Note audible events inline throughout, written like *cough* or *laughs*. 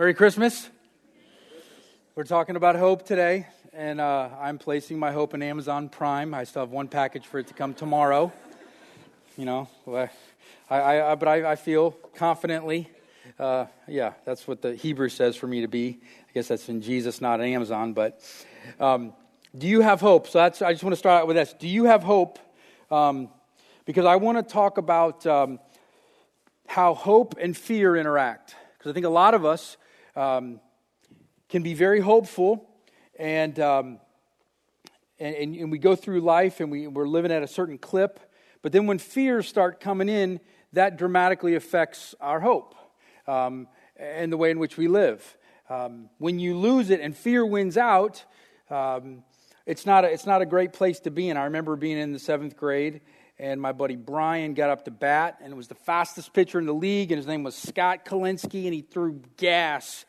Merry Christmas. We're talking about hope today, and uh, I'm placing my hope in Amazon Prime. I still have one package for it to come tomorrow. You know, I, I, I but I, I, feel confidently. Uh, yeah, that's what the Hebrew says for me to be. I guess that's in Jesus, not in Amazon. But um, do you have hope? So that's. I just want to start out with this. Do you have hope? Um, because I want to talk about um, how hope and fear interact. Because I think a lot of us um, can be very hopeful, and, um, and, and, we go through life and we, we're living at a certain clip. But then when fears start coming in, that dramatically affects our hope um, and the way in which we live. Um, when you lose it and fear wins out, um, it's, not a, it's not a great place to be in. I remember being in the seventh grade and my buddy Brian got up to bat and was the fastest pitcher in the league, and his name was Scott Kalinsky, and he threw gas.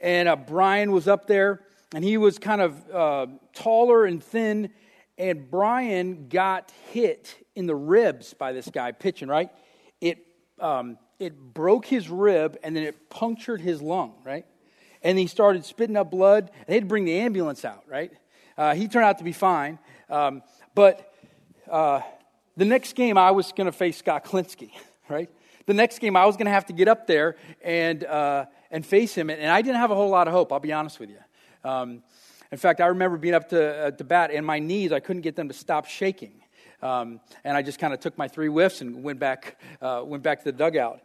And uh, Brian was up there, and he was kind of uh, taller and thin, and Brian got hit in the ribs by this guy pitching, right? It, um, it broke his rib, and then it punctured his lung, right? And he started spitting up blood. They had to bring the ambulance out, right? Uh, he turned out to be fine. Um, but uh, the next game, I was going to face Scott Kalinsky, *laughs* right? The next game, I was going to have to get up there and, uh, and face him. And I didn't have a whole lot of hope, I'll be honest with you. Um, in fact, I remember being up to, uh, to bat, and my knees, I couldn't get them to stop shaking. Um, and I just kind of took my three whiffs and went back, uh, went back to the dugout.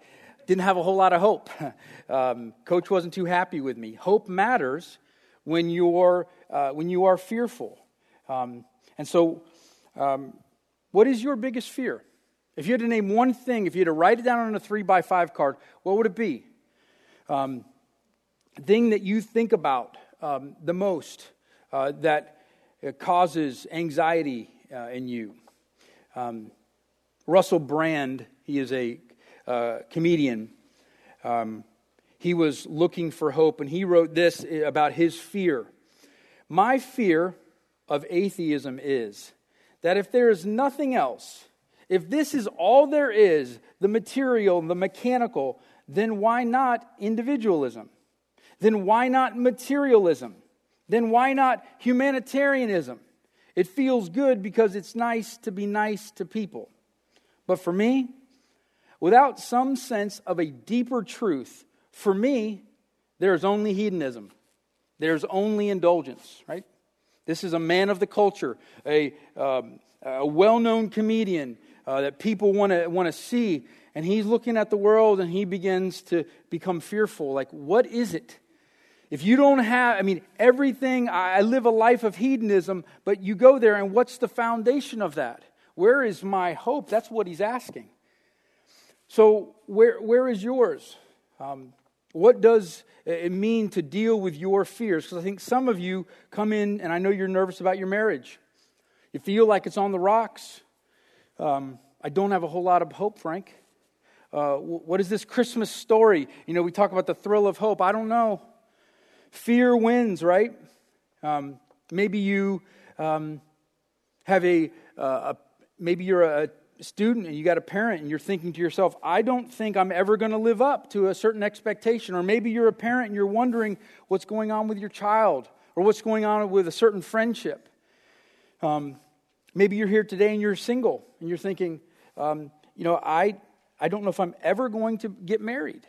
Didn't have a whole lot of hope. *laughs* um, coach wasn't too happy with me. Hope matters when you're, uh, when you are fearful. Um, and so um, what is your biggest fear? If you had to name one thing, if you had to write it down on a three by five card, what would it be? Um, thing that you think about um, the most uh, that causes anxiety uh, in you. Um, Russell Brand, he is a uh, comedian. Um, he was looking for hope, and he wrote this about his fear. My fear of atheism is that if there is nothing else, if this is all there is, the material, the mechanical, then why not individualism? Then why not materialism? Then why not humanitarianism? It feels good because it's nice to be nice to people. But for me, without some sense of a deeper truth, for me, there's only hedonism. There's only indulgence, right? This is a man of the culture, a, um, a well known comedian uh, that people want to see. And he's looking at the world and he begins to become fearful. Like, what is it? If you don't have, I mean, everything, I live a life of hedonism, but you go there and what's the foundation of that? Where is my hope? That's what he's asking. So, where, where is yours? Um, what does it mean to deal with your fears? Because I think some of you come in, and I know you're nervous about your marriage. You feel like it's on the rocks. Um, I don't have a whole lot of hope, Frank. Uh, what is this Christmas story? You know, we talk about the thrill of hope. I don't know. Fear wins, right? Um, maybe you um, have a, uh, a, maybe you're a student and you got a parent and you're thinking to yourself, I don't think I'm ever going to live up to a certain expectation. Or maybe you're a parent and you're wondering what's going on with your child or what's going on with a certain friendship. Um, maybe you're here today and you're single and you're thinking, um, you know, I, I don't know if I'm ever going to get married.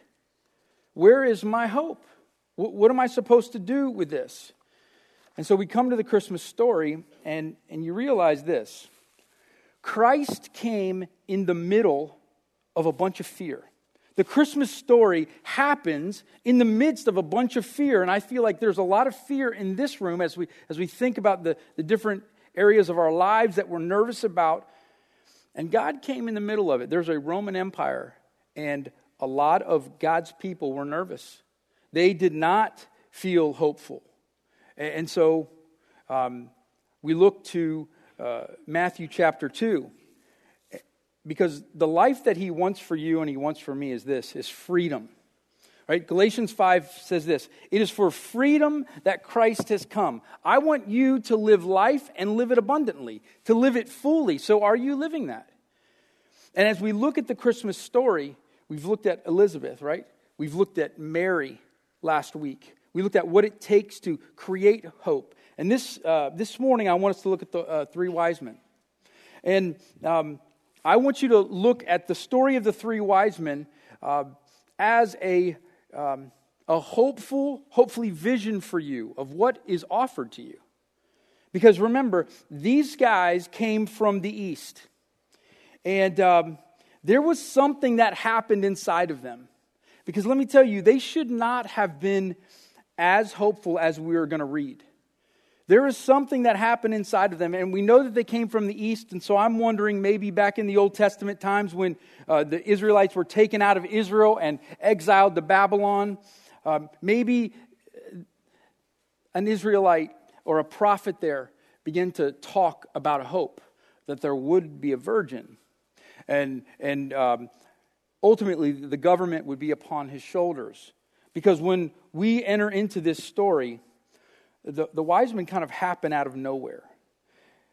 Where is my hope? What, what am I supposed to do with this? And so we come to the Christmas story and, and you realize this Christ came in the middle of a bunch of fear. The Christmas story happens in the midst of a bunch of fear, and I feel like there's a lot of fear in this room as we, as we think about the, the different areas of our lives that we're nervous about. And God came in the middle of it. There's a Roman Empire, and a lot of God's people were nervous. They did not feel hopeful. And so um, we look to uh, Matthew chapter 2. Because the life that he wants for you and he wants for me is this is freedom. Right? Galatians 5 says this It is for freedom that Christ has come. I want you to live life and live it abundantly, to live it fully. So, are you living that? And as we look at the Christmas story, we've looked at Elizabeth, right? We've looked at Mary. last week. We looked at what it takes to create hope. And this, uh, this morning, I want us to look at the uh, three wise men. And um, I want you to look at the story of the three wise men uh, as a, um, a hopeful, hopefully, vision for you of what is offered to you. Because remember, these guys came from the east. And um, there was something that happened inside of them. Because let me tell you, they should not have been as hopeful as we are going to read. There is something that happened inside of them, and we know that they came from the east. And so I'm wondering maybe back in the Old Testament times when uh, the Israelites were taken out of Israel and exiled to Babylon, um, maybe an Israelite or a prophet there began to talk about a hope that there would be a virgin. And, and um, ultimately, the government would be upon his shoulders. Because when we enter into this story, the, the wise men kind of happen out of nowhere.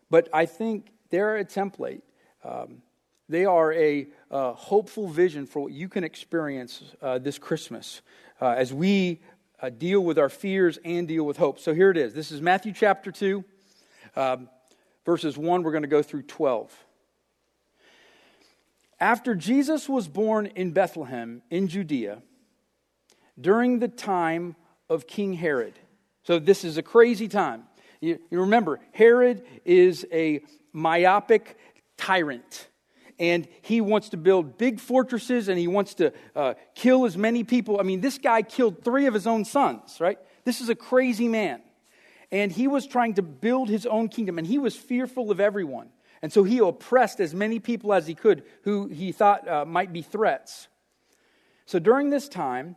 But I think they're a template. Um, they are a uh, hopeful vision for what you can experience uh, this Christmas uh, as we uh, deal with our fears and deal with hope. So here it is. This is Matthew chapter 2, um, verses 1. We're going to go through 12. After Jesus was born in Bethlehem in Judea, during the time of King Herod, so this is a crazy time. You, you remember, Herod is a myopic tyrant. And he wants to build big fortresses and he wants to uh, kill as many people. I mean, this guy killed three of his own sons, right? This is a crazy man. And he was trying to build his own kingdom and he was fearful of everyone. And so he oppressed as many people as he could who he thought uh, might be threats. So during this time,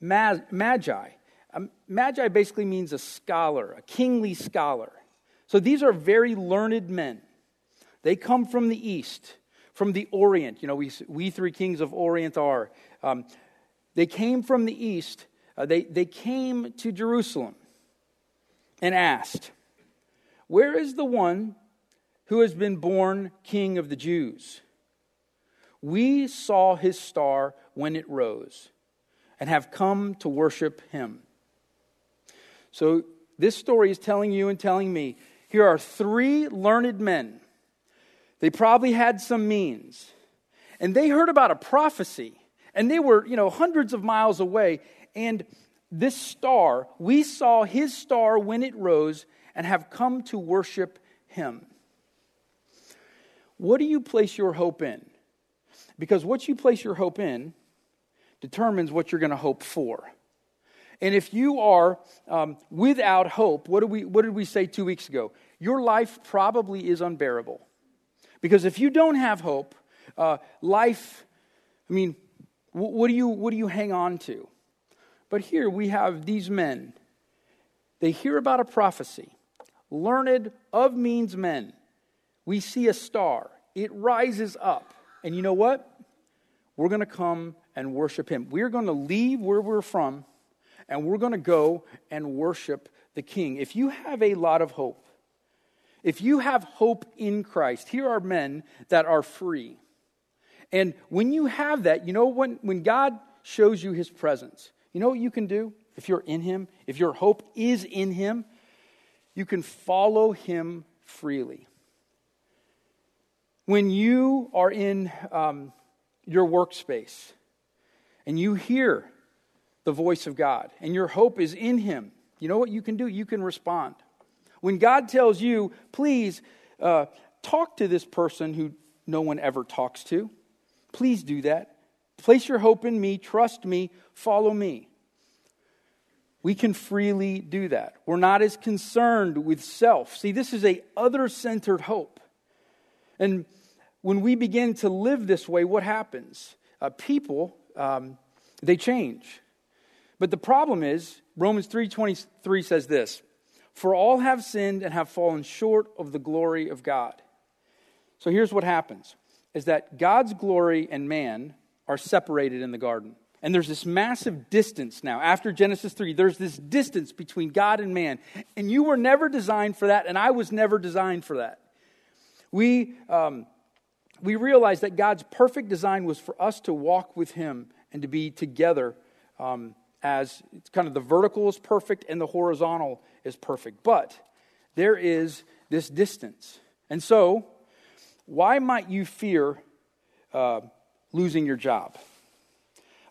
Magi, um, magi basically means a scholar, a kingly scholar. So these are very learned men. They come from the east, from the Orient. You know, we, we three kings of Orient are. Um, they came from the east. Uh, they, they came to Jerusalem and asked, Where is the one who has been born king of the Jews? We saw his star when it rose and have come to worship him. So, this story is telling you and telling me here are three learned men. They probably had some means. And they heard about a prophecy. And they were, you know, hundreds of miles away. And this star, we saw his star when it rose and have come to worship him. What do you place your hope in? Because what you place your hope in determines what you're going to hope for. And if you are um, without hope, what did, we, what did we say two weeks ago? Your life probably is unbearable. Because if you don't have hope, uh, life, I mean, what do, you, what do you hang on to? But here we have these men. They hear about a prophecy. Learned of means men. We see a star, it rises up. And you know what? We're going to come and worship him. We're going to leave where we're from and we're going to go and worship the King. If you have a lot of hope, if you have hope in Christ, here are men that are free. And when you have that, you know, when, when God shows you his presence, you know what you can do if you're in him? If your hope is in him, you can follow him freely. When you are in um, your workspace and you hear the voice of God and your hope is in Him, you know what you can do? You can respond. When God tells you, please uh, talk to this person who no one ever talks to, please do that. Place your hope in me, trust me, follow me. We can freely do that. We're not as concerned with self. See, this is a other-centered hope. And when we begin to live this way, what happens? Uh, people, um, they change. But the problem is, Romans 3:23 says this, "For all have sinned and have fallen short of the glory of God." So here's what happens is that God's glory and man are separated in the garden. And there's this massive distance now. After Genesis 3, there's this distance between God and man. And you were never designed for that, and I was never designed for that. We, um, we realize that God's perfect design was for us to walk with Him and to be together um, as it's kind of the vertical is perfect and the horizontal is perfect. But there is this distance. And so, why might you fear uh, losing your job?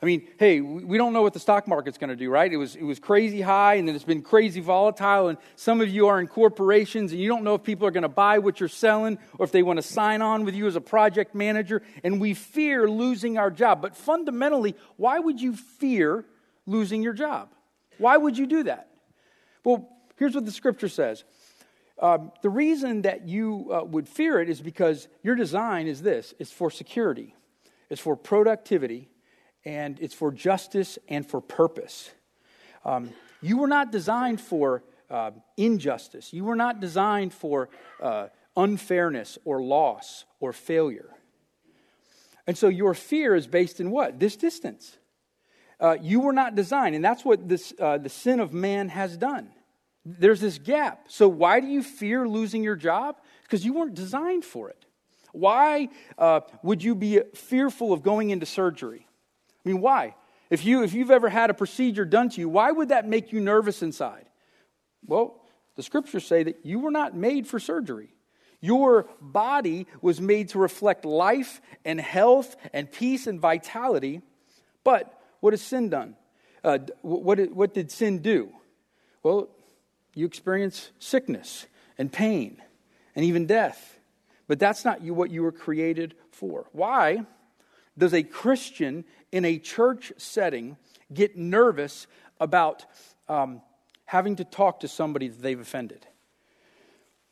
I mean, hey, we don't know what the stock market's going to do, right? It was, it was crazy high and then it's been crazy volatile. And some of you are in corporations and you don't know if people are going to buy what you're selling or if they want to sign on with you as a project manager. And we fear losing our job. But fundamentally, why would you fear losing your job? Why would you do that? Well, here's what the scripture says. Um, the reason that you uh, would fear it is because your design is this it's for security, it's for productivity, and it's for justice and for purpose. Um, you were not designed for uh, injustice, you were not designed for uh, unfairness or loss or failure. And so your fear is based in what? This distance. Uh, you were not designed, and that's what this, uh, the sin of man has done. There's this gap. So, why do you fear losing your job? Because you weren't designed for it. Why uh, would you be fearful of going into surgery? I mean, why? If, you, if you've ever had a procedure done to you, why would that make you nervous inside? Well, the scriptures say that you were not made for surgery. Your body was made to reflect life and health and peace and vitality. But what has sin done? Uh, what, what did sin do? Well, you experience sickness and pain and even death. But that's not you, what you were created for. Why does a Christian in a church setting get nervous about um, having to talk to somebody that they've offended?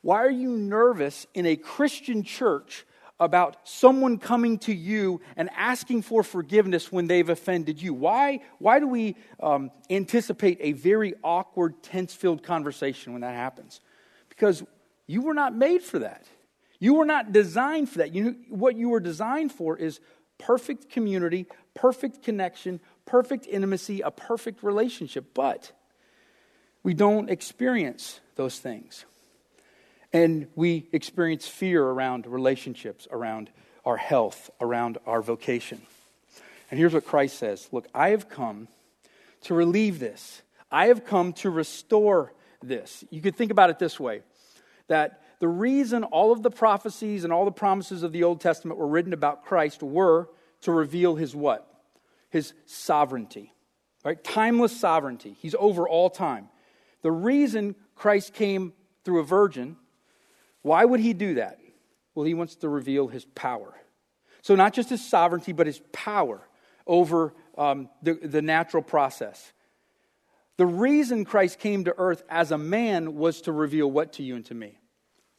Why are you nervous in a Christian church about someone coming to you and asking for forgiveness when they've offended you? Why, why do we um, anticipate a very awkward, tense filled conversation when that happens? Because you were not made for that. You were not designed for that. You, what you were designed for is perfect community, perfect connection, perfect intimacy, a perfect relationship. But we don't experience those things. And we experience fear around relationships, around our health, around our vocation. And here's what Christ says Look, I have come to relieve this, I have come to restore this. You could think about it this way that the reason all of the prophecies and all the promises of the Old Testament were written about Christ were to reveal his what? His sovereignty. Right? Timeless sovereignty. He's over all time. The reason Christ came through a virgin, why would he do that? Well, he wants to reveal his power. So, not just his sovereignty, but his power over um, the, the natural process. The reason Christ came to earth as a man was to reveal what to you and to me?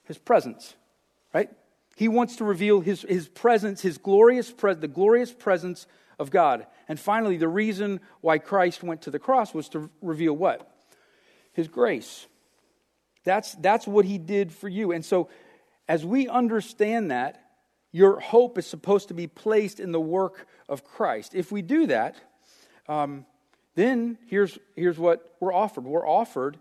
his presence, right? He wants to reveal his, his presence, his glorious the glorious presence of God. And finally, the reason why Christ went to the cross was to reveal what? His grace. That's, that's what he did for you. And so, as we understand that, your hope is supposed to be placed in the work of Christ. If we do that, um, then here's, here's what we're offered we're offered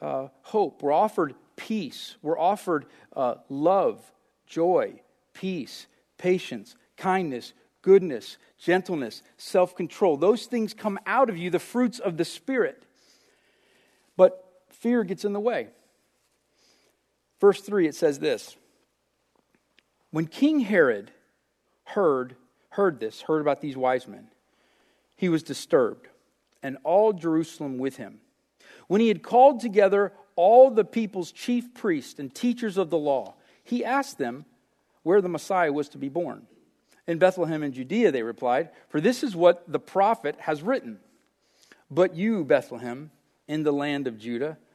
uh, hope, we're offered peace. We're offered uh, love, joy, peace, patience, kindness, goodness, gentleness, self control. Those things come out of you, the fruits of the Spirit. But fear gets in the way. Verse 3, it says this When King Herod heard, heard this, heard about these wise men, he was disturbed, and all Jerusalem with him. When he had called together all the people's chief priests and teachers of the law, he asked them where the Messiah was to be born. In Bethlehem in Judea, they replied, For this is what the prophet has written. But you, Bethlehem, in the land of Judah,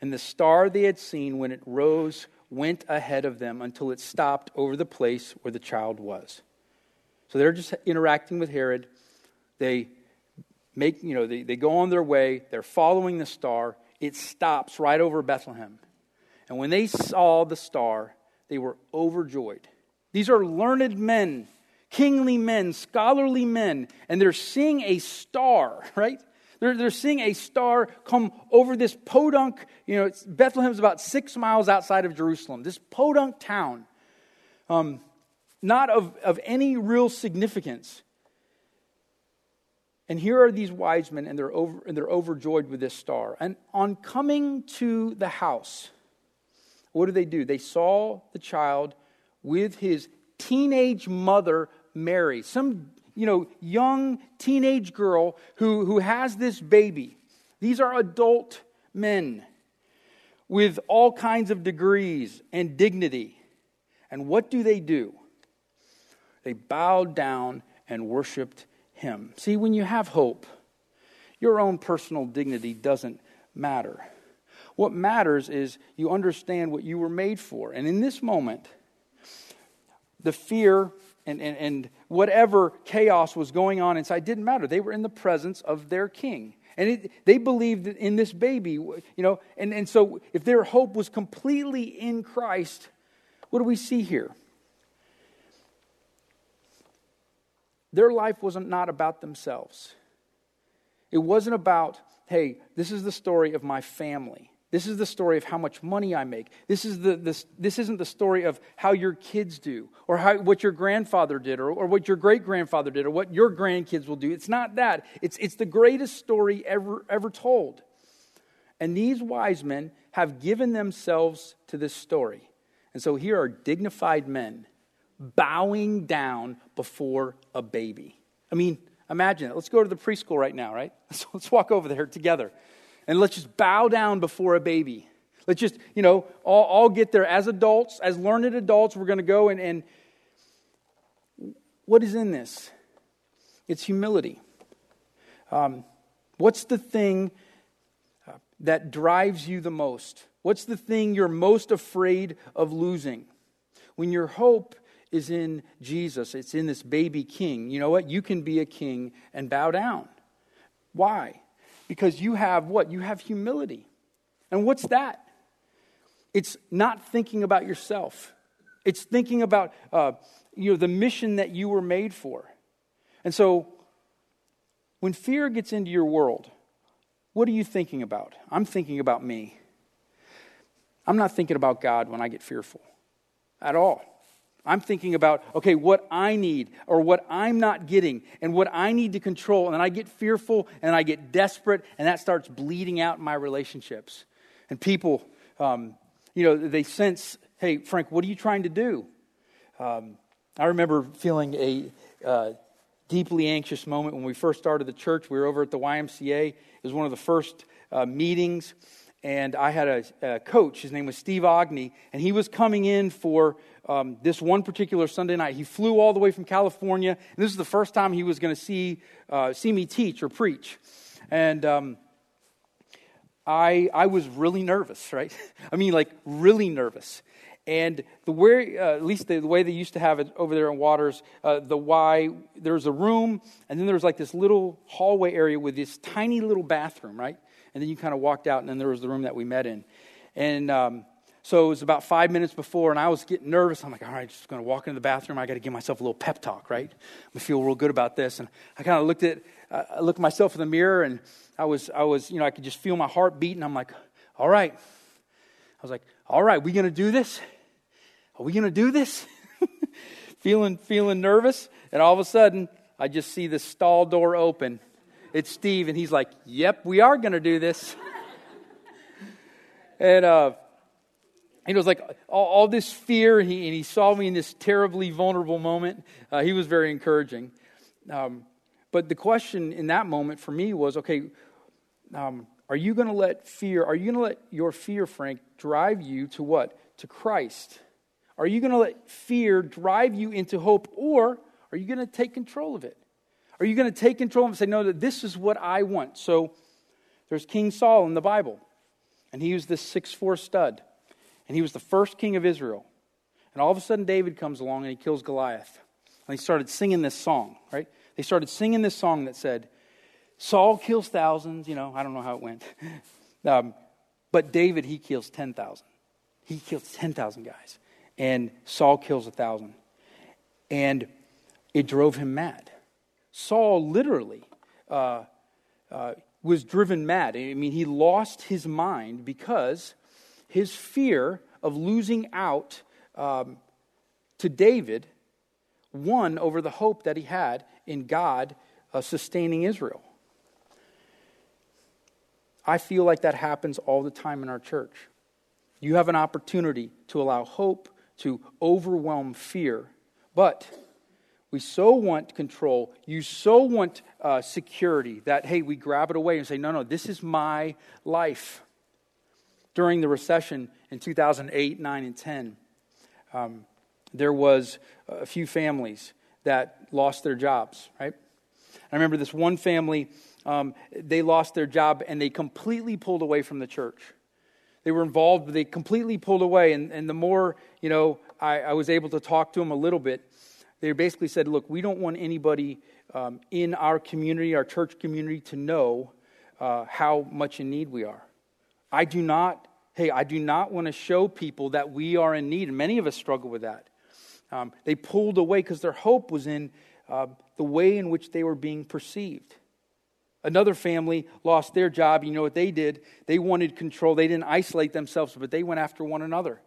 And the star they had seen when it rose went ahead of them until it stopped over the place where the child was. So they're just interacting with Herod. They make, you know, they, they go on their way, they're following the star. It stops right over Bethlehem. And when they saw the star, they were overjoyed. These are learned men, kingly men, scholarly men, and they're seeing a star, *laughs* right? They're, they're seeing a star come over this podunk, you know, Bethlehem's about six miles outside of Jerusalem, this podunk town, um, not of, of any real significance. And here are these wise men, and they're, over, and they're overjoyed with this star. And on coming to the house, what do they do? They saw the child with his teenage mother, Mary, some you know, young teenage girl who, who has this baby. These are adult men with all kinds of degrees and dignity. And what do they do? They bowed down and worshiped him. See, when you have hope, your own personal dignity doesn't matter. What matters is you understand what you were made for. And in this moment, the fear and, and, and whatever chaos was going on inside didn't matter. They were in the presence of their king. And it, they believed in this baby, you know. And, and so if their hope was completely in Christ, what do we see here? Their life wasn't not about themselves. It wasn't about, hey, this is the story of my family. This is the story of how much money I make. This, is the, this, this isn't the story of how your kids do, or how, what your grandfather did, or, or what your great grandfather did, or what your grandkids will do. It's not that. It's, it's the greatest story ever, ever told. And these wise men have given themselves to this story. And so here are dignified men bowing down before a baby. I mean, imagine it. Let's go to the preschool right now, right? *laughs* Let's, let's walk over there together and let's just bow down before a baby. Let's just, you know, all, all get there as adults, as learned adults. We're going to go and, and what is in this? It's humility. Um, what's the thing uh, that drives you the most? What's the thing you're most afraid of losing? When your hope is in Jesus, it's in this baby king, you know what? You can be a king and bow down. Why? Because you have what? You have humility. And what's that? It's not thinking about yourself. It's thinking about uh, you know, the mission that you were made for. And so, when fear gets into your world, what are you thinking about? I'm thinking about me. I'm not thinking about God when I get fearful at all. I'm thinking about, okay, what I need or what I'm not getting and what I need to control. And I get fearful and I get desperate, and that starts bleeding out in my relationships. And people, um, you know, they sense, hey, Frank, what are you trying to do? Um, I remember feeling a uh, deeply anxious moment when we first started the church. We were over at the YMCA. It was one of the first uh, meetings and I had a, a, coach. His name was Steve Ogney, and he was coming in for um, this one particular Sunday night. He flew all the way from California, and this is the first time he was going to see uh, see me teach or preach. And um, I I was really nervous, right? *laughs* I mean, like really nervous. And the way, uh, at least the, the, way they used to have it over there in Waters, uh, the Y, there's a room, and then there's like this little hallway area with this tiny little bathroom, right? And then you kind of walked out, and then there was the room that we met in. And um, so it was about five minutes before, and I was getting nervous. I'm like, all right, just going to walk into the bathroom. I got to give myself a little pep talk, right? I feel real good about this. And I kind of looked at, uh, I looked at myself in the mirror, and I was, I was, you know, I could just feel my heart beating. I'm like, all right. I was like, all right, we going to do this? Are we going to do this? *laughs* feeling, feeling nervous, and all of a sudden, I just see the stall door open it's Steve, and he's like, Yep, we are going to do this. *laughs* and, uh, it was like all, all this fear, and he, and he, saw me in this terribly vulnerable moment. Uh, he was very encouraging. Um, but the question in that moment for me was okay, um, are you going to let fear, are you going to let your fear, Frank, drive you to what? To Christ? Are you going to let fear drive you into hope, or are you going to take control of it? Are you going to take control and say, no, this is what I want? So there's King Saul in the Bible, and he was this six-four stud, and he was the first king of Israel. And all of a sudden, David comes along and he kills Goliath. And he started singing this song, right? They started singing this song that said, Saul kills thousands, you know, I don't know how it went. *laughs* Um, but David, he kills 10,000. He kills 10,000 guys. And Saul kills a 1,000. And it drove him mad. Saul literally uh, uh, was driven mad. I mean, he lost his mind because his fear of losing out um, to David won over the hope that he had in God uh, sustaining Israel. I feel like that happens all the time in our church. You have an opportunity to allow hope to overwhelm fear, but we so want control. You so want uh, security that, hey, we grab it away and say, no, no, this is my life. During the recession in 2008, 9, and 10, um, there was a few families that lost their jobs, right? I remember this one family, um, they lost their job and they completely pulled away from the church. They were involved, but they completely pulled away. And, and the more, you know, I, I was able to talk to them a little bit, they basically said, look, we don't want anybody um, in our community, our church community, to know uh, how much in need we are. I do not, hey, I do not want to show people that we are in need. And many of us struggle with that. Um, they pulled away because their hope was in uh, the way in which they were being perceived. Another family lost their job. You know what they did? They wanted control. They didn't isolate themselves, but they went after one another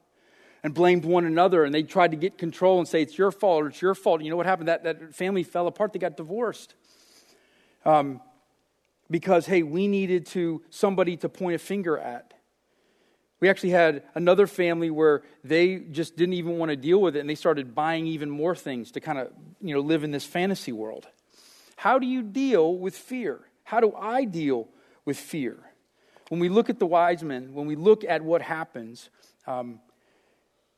and blamed one another. And they tried to get control and say, it's your fault or it's your fault. You know what happened? That, that family fell apart. They got divorced. Um, because, hey, we needed to somebody to point a finger at. We actually had another family where they just didn't even want to deal with it and they started buying even more things to kind of, you know, live in this fantasy world. How do you deal with fear? How do I deal with fear? When we look at the wise men, when we look at what happens, um,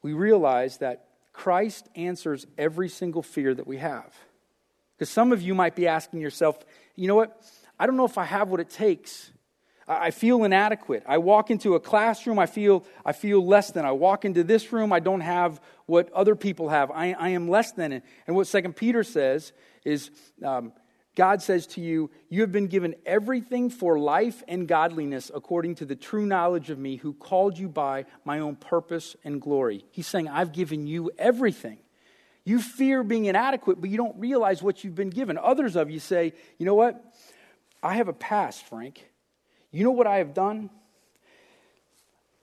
we realize that Christ answers every single fear that we have. Because some of you might be asking yourself, you know what? I don't know if I have what it takes I feel inadequate. I walk into a classroom, I feel, I feel less than. I walk into this room, I don't have what other people have. I, I am less than. And what Second Peter says is um, God says to you, You have been given everything for life and godliness according to the true knowledge of me who called you by my own purpose and glory. He's saying, I've given you everything. You fear being inadequate, but you don't realize what you've been given. Others of you say, You know what? I have a past, Frank. You know what I have done?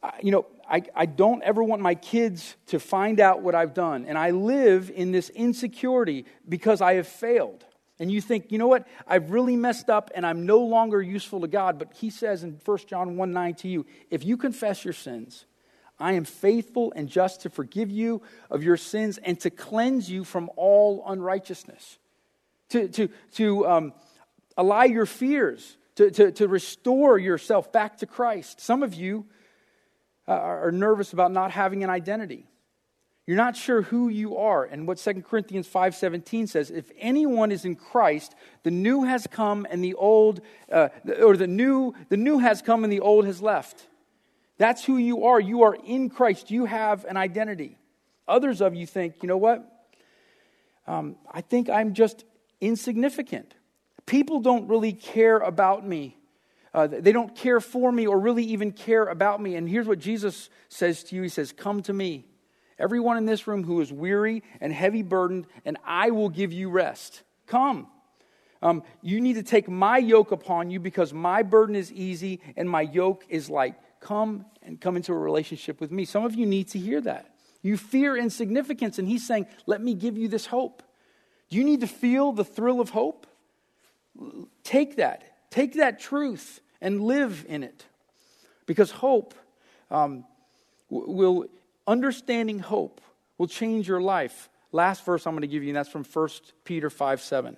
I, you know, I, I don't ever want my kids to find out what I've done. And I live in this insecurity because I have failed. And you think, you know what? I've really messed up and I'm no longer useful to God. But he says in 1 John 1 9 to you, if you confess your sins, I am faithful and just to forgive you of your sins and to cleanse you from all unrighteousness. To, to, to um, allay your fears, to, to, to restore yourself back to Christ. Some of you uh, are nervous about not having an identity. You're not sure who you are. And what 2 Corinthians 5.17 says, if anyone is in Christ, the new has come and the old, uh, or the new, the new has come and the old has left. That's who you are. You are in Christ. You have an identity. Others of you think, you know what? Um, I think I'm just insignificant. People don't really care about me. Uh, they don't care for me or really even care about me. And here's what Jesus says to you He says, Come to me, everyone in this room who is weary and heavy burdened, and I will give you rest. Come. Um, you need to take my yoke upon you because my burden is easy and my yoke is light. Come and come into a relationship with me. Some of you need to hear that. You fear insignificance, and He's saying, Let me give you this hope. Do you need to feel the thrill of hope? Take that. Take that truth and live in it. Because hope um, will, understanding hope will change your life. Last verse I'm going to give you, and that's from 1 Peter 5 7.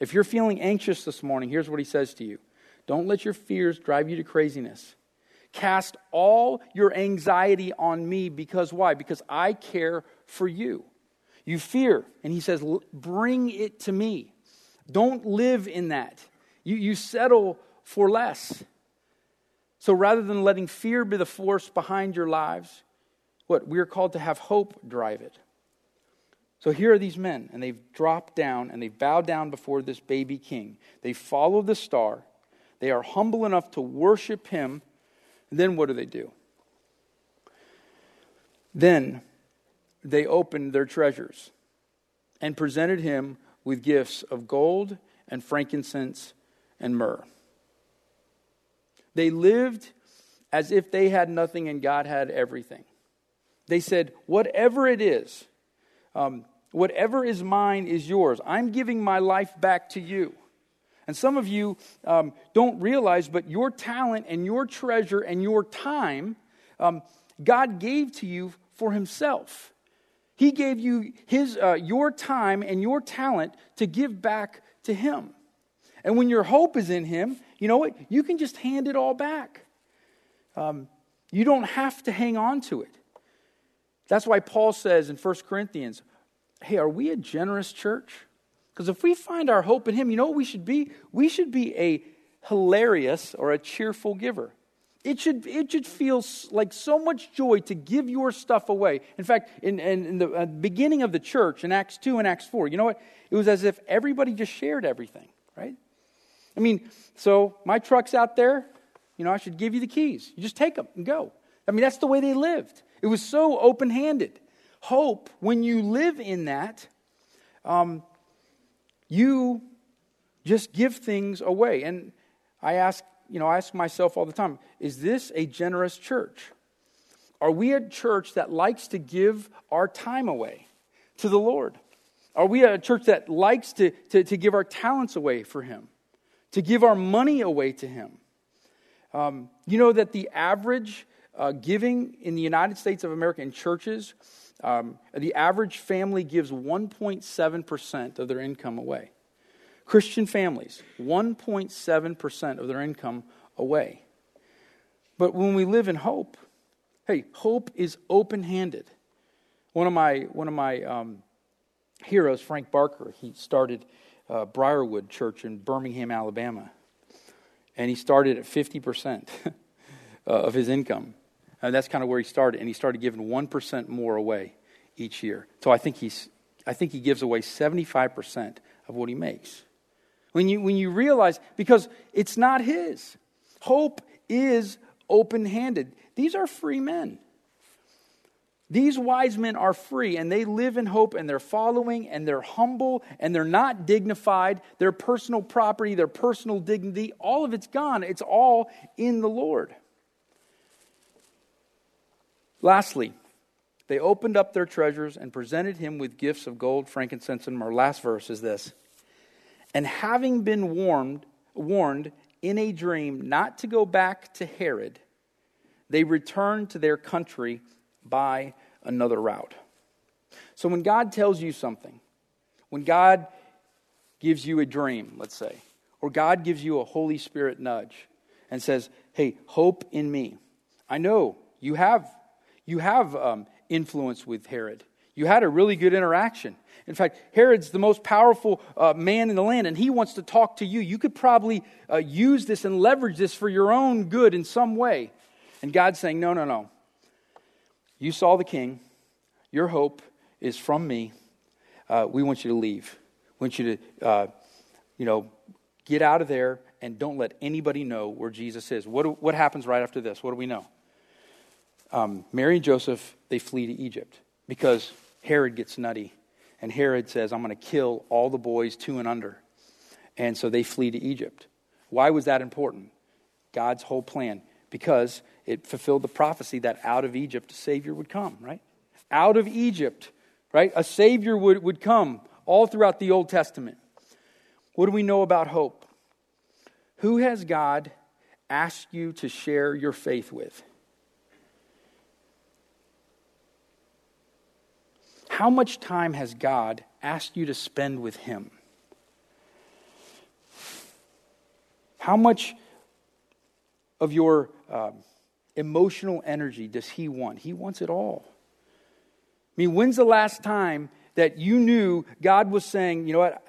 If you're feeling anxious this morning, here's what he says to you Don't let your fears drive you to craziness. Cast all your anxiety on me because why? Because I care for you. You fear, and he says, Bring it to me. Don't live in that. You, you settle for less. So rather than letting fear be the force behind your lives, what? We are called to have hope drive it. So here are these men, and they've dropped down and they've bowed down before this baby king. They follow the star. They are humble enough to worship him. And then what do they do? Then they opened their treasures and presented him with gifts of gold and frankincense and myrrh. They lived as if they had nothing and God had everything. They said, Whatever it is, um, whatever is mine is yours. I'm giving my life back to you. And some of you um, don't realize, but your talent and your treasure and your time, um, God gave to you for Himself. He gave you his, uh, your time and your talent to give back to Him. And when your hope is in Him, you know what? You can just hand it all back. Um, you don't have to hang on to it. That's why Paul says in 1 Corinthians, hey, are we a generous church? Because if we find our hope in Him, you know what we should be? We should be a hilarious or a cheerful giver. It should, it should feel like so much joy to give your stuff away. In fact, in, in, in the uh, beginning of the church, in Acts 2 and Acts 4, you know what? It was as if everybody just shared everything, right? I mean, so my truck's out there, you know, I should give you the keys. You just take them and go. I mean, that's the way they lived. It was so open handed. Hope, when you live in that, um, you just give things away. And I ask you know, I ask myself all the time is this a generous church? Are we a church that likes to give our time away to the Lord? Are we a church that likes to, to, to give our talents away for Him, to give our money away to Him? Um, you know that the average uh, giving in the United States of America in churches, um, the average family gives 1.7% of their income away. Christian families, 1.7% of their income away. But when we live in hope, hey, hope is open handed. One of my, one of my um, heroes, Frank Barker, he started uh, Briarwood Church in Birmingham, Alabama. And he started at 50% uh, *laughs* of his income. And that's kind of where he started. And he started giving 1% more away each year. So I think, he's, I think he gives away 75% of what he makes. When you, when you realize, because it's not his. Hope is open handed. These are free men. These wise men are free and they live in hope and they're following and they're humble and they're not dignified. Their personal property, their personal dignity, all of it's gone. It's all in the Lord. Lastly, they opened up their treasures and presented him with gifts of gold, frankincense, and myrrh. Last verse is this and having been warned, warned in a dream not to go back to Herod, they returned to their country by another route. So when God tells you something, when God gives you a dream, let's say, or God gives you a Holy Spirit nudge and says, "Hey, hope in me." I know you have you have um, influence with Herod. You had a really good interaction. In fact, Herod's the most powerful uh, man in the land, and he wants to talk to you. You could probably uh, use this and leverage this for your own good in some way. And God's saying, No, no, no. You saw the king. Your hope is from me. Uh, we want you to leave. We want you to, uh, you know, get out of there and don't let anybody know where Jesus is. What, what happens right after this? What do we know? Um, Mary and Joseph, they flee to Egypt because Herod gets nutty and Herod says, I'm going to kill all the boys two and under. And so they flee to Egypt. Why was that important? God's whole plan. Because it fulfilled the prophecy that out of Egypt a Savior would come, right? Out of Egypt, right? A Savior would, would come all throughout the Old Testament. What do we know about hope? Who has God asked you to share your faith with? How much time has God asked you to spend with Him? How much of your uh, emotional energy does He want? He wants it all. I mean, when's the last time that you knew God was saying, you know what?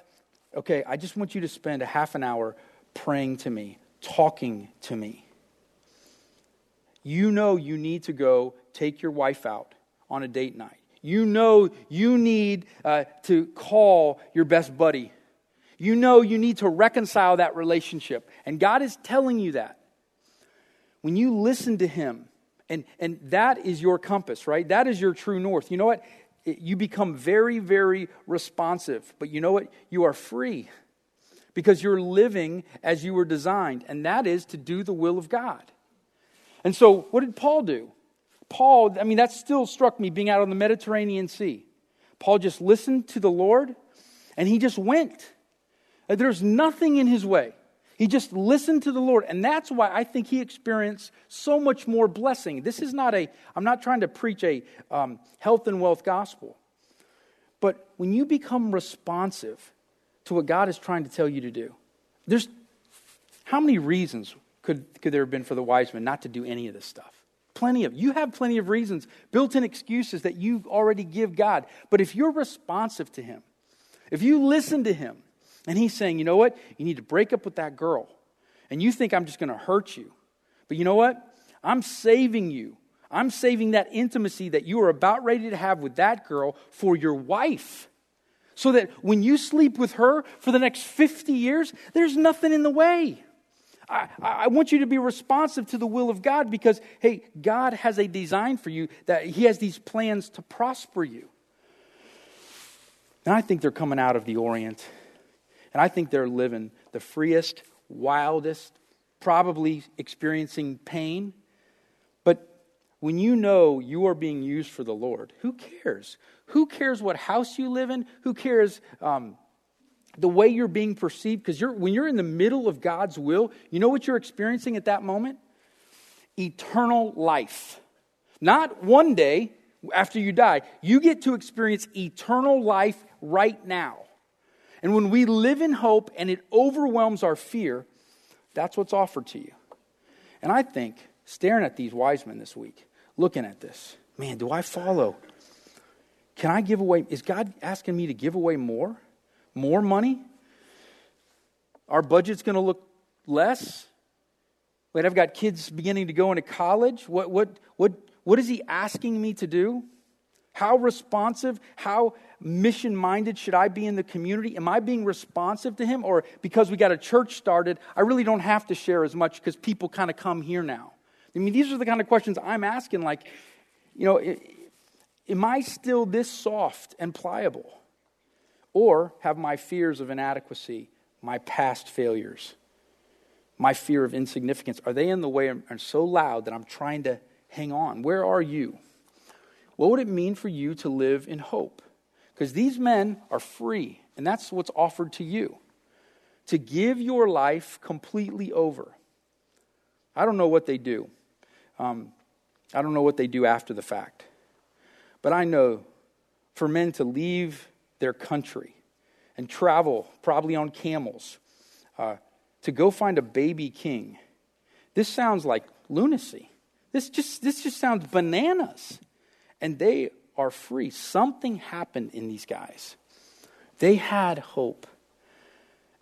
Okay, I just want you to spend a half an hour praying to me, talking to me. You know you need to go take your wife out on a date night. You know you need uh, to call your best buddy. You know you need to reconcile that relationship. And God is telling you that. When you listen to Him, and, and that is your compass, right? That is your true north. You know what? You become very, very responsive. But you know what? You are free because you're living as you were designed, and that is to do the will of God. And so, what did Paul do? Paul, I mean, that still struck me being out on the Mediterranean Sea. Paul just listened to the Lord and he just went. There's nothing in his way. He just listened to the Lord. And that's why I think he experienced so much more blessing. This is not a, I'm not trying to preach a um, health and wealth gospel. But when you become responsive to what God is trying to tell you to do, there's how many reasons could, could there have been for the wise men not to do any of this stuff? Plenty of. You have plenty of reasons, built in excuses that you already give God. But if you're responsive to Him, if you listen to Him, and He's saying, you know what? You need to break up with that girl. And you think I'm just going to hurt you. But you know what? I'm saving you. I'm saving that intimacy that you are about ready to have with that girl for your wife. So that when you sleep with her for the next 50 years, there's nothing in the way. I, I, want you to be responsive to the will of God because, hey, God has a design for you that He has these plans to prosper you. And I think they're coming out of the Orient. And I think they're living the freest, wildest, probably experiencing pain. But when you know you are being used for the Lord, who cares? Who cares what house you live in? Who cares um, the way you're being perceived, because you're, when you're in the middle of God's will, you know what you're experiencing at that moment? Eternal life. Not one day after you die. You get to experience eternal life right now. And when we live in hope and it overwhelms our fear, that's what's offered to you. And I think, staring at these wise men this week, looking at this, man, do I follow? Can I give away? Is God asking me to give away more? More money? Our budget's going to look less? Wait, I've got kids beginning to go into college. What, what, what, what is he asking me to do? How responsive, how mission minded should I be in the community? Am I being responsive to him? Or because we got a church started, I really don't have to share as much because people kind of come here now? I mean, these are the kind of questions I'm asking. Like, you know, am I still this soft and pliable? Or have my fears of inadequacy, my past failures, my fear of insignificance, are they in the way and so loud that I'm trying to hang on? Where are you? What would it mean for you to live in hope? Because these men are free, and that's what's offered to you to give your life completely over. I don't know what they do. Um, I don't know what they do after the fact. But I know for men to leave their country and travel, probably on camels, uh, to go find a baby king. This sounds like lunacy. This just, this just sounds bananas. And they are free. Something happened in these guys. They had hope.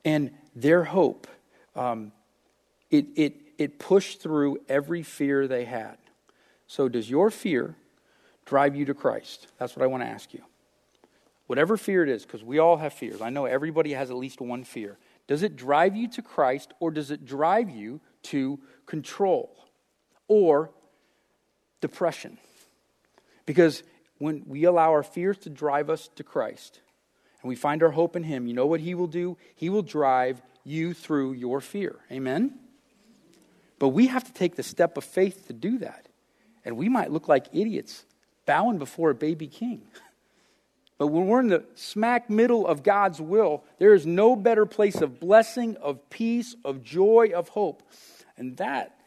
And their hope, um, it, it, it pushed through every fear they had. So, does your fear drive you to Christ? That's what I want to ask you. Whatever fear it is, because we all have fears. I know everybody has at least one fear. Does it drive you to Christ or does it drive you to control or depression? Because when we allow our fears to drive us to Christ and we find our hope in Him, you know what He will do? He will drive you through your fear. Amen? But we have to take the step of faith to do that. And we might look like idiots bowing before a baby king. *laughs* But when we're in the smack middle of God's will, there is no better place of blessing, of peace, of joy, of hope. And that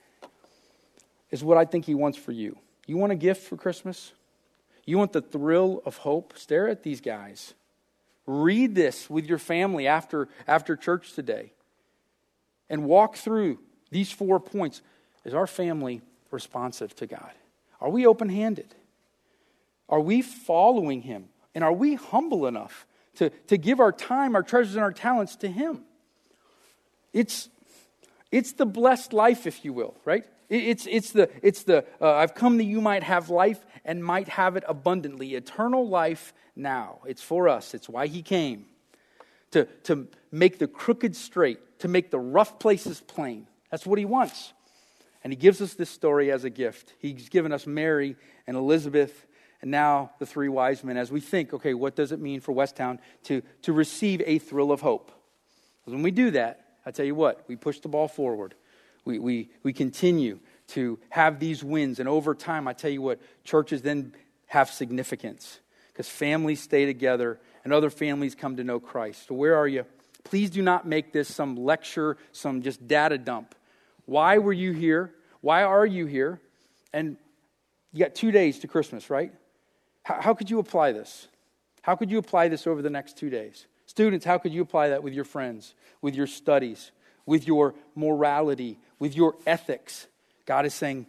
is what I think He wants for you. You want a gift for Christmas? You want the thrill of hope? Stare at these guys. Read this with your family after, after church today. And walk through these four points. Is our family responsive to God? Are we open handed? Are we following Him? And are we humble enough to, to give our time, our treasures, and our talents to Him? It's, it's the blessed life, if you will, right? It's, it's the, it's the uh, I've come that you might have life and might have it abundantly. Eternal life now. It's for us. It's why he came. To, to make the crooked straight, to make the rough places plain. That's what he wants. And he gives us this story as a gift. He's given us Mary and Elizabeth and now the three wise men as we think, okay, what does it mean for Westtown to, to receive a thrill of hope? Because when we do that, I tell you what, we push the ball forward. We, we, we continue to have these wins. And over time, I tell you what, churches then have significance because families stay together and other families come to know Christ. So, where are you? Please do not make this some lecture, some just data dump. Why were you here? Why are you here? And you got two days to Christmas, right? How, could you apply this? How could you apply this over the next two days? Students, how could you apply that with your friends, with your studies, with your morality, with your ethics? God is saying,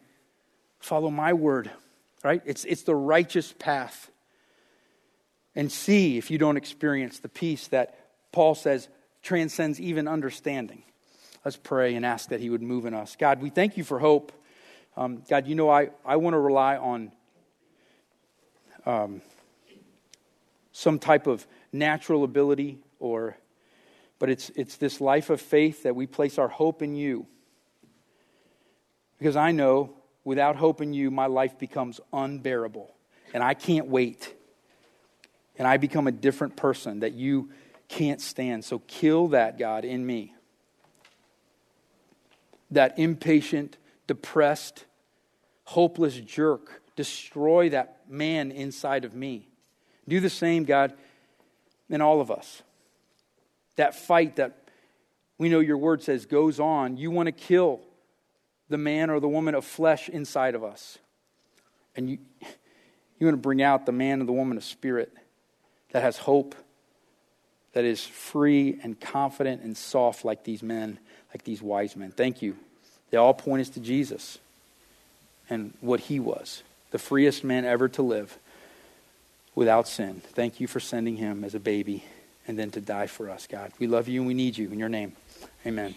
follow my word, right? It's, it's the righteous path. And see if you don't experience the peace that Paul says transcends even understanding. Let's pray and ask that He would move in us. God, we thank you for hope. Um, God, you know, I, I want to rely on um, some type of natural ability or but it's it's this life of faith that we place our hope in you. Because i know without hope in you my life becomes unbearable. And i can't wait. And i become a different person that you can't stand. So kill that god in me. That impatient depressed hopeless jerk destroy that man inside of me. Do the same, God, in all of us. That fight that we know your word says goes on. You want to kill the man or the woman of flesh inside of us. And you, you want to bring out the man or the woman of spirit that has hope, that is free and confident and soft like these men, like these wise men. Thank you. They all point us to Jesus and what he was the freest man ever to live without sin. Thank you for sending him as a baby and then to die for us, God. We love you and we need you. In your name, amen.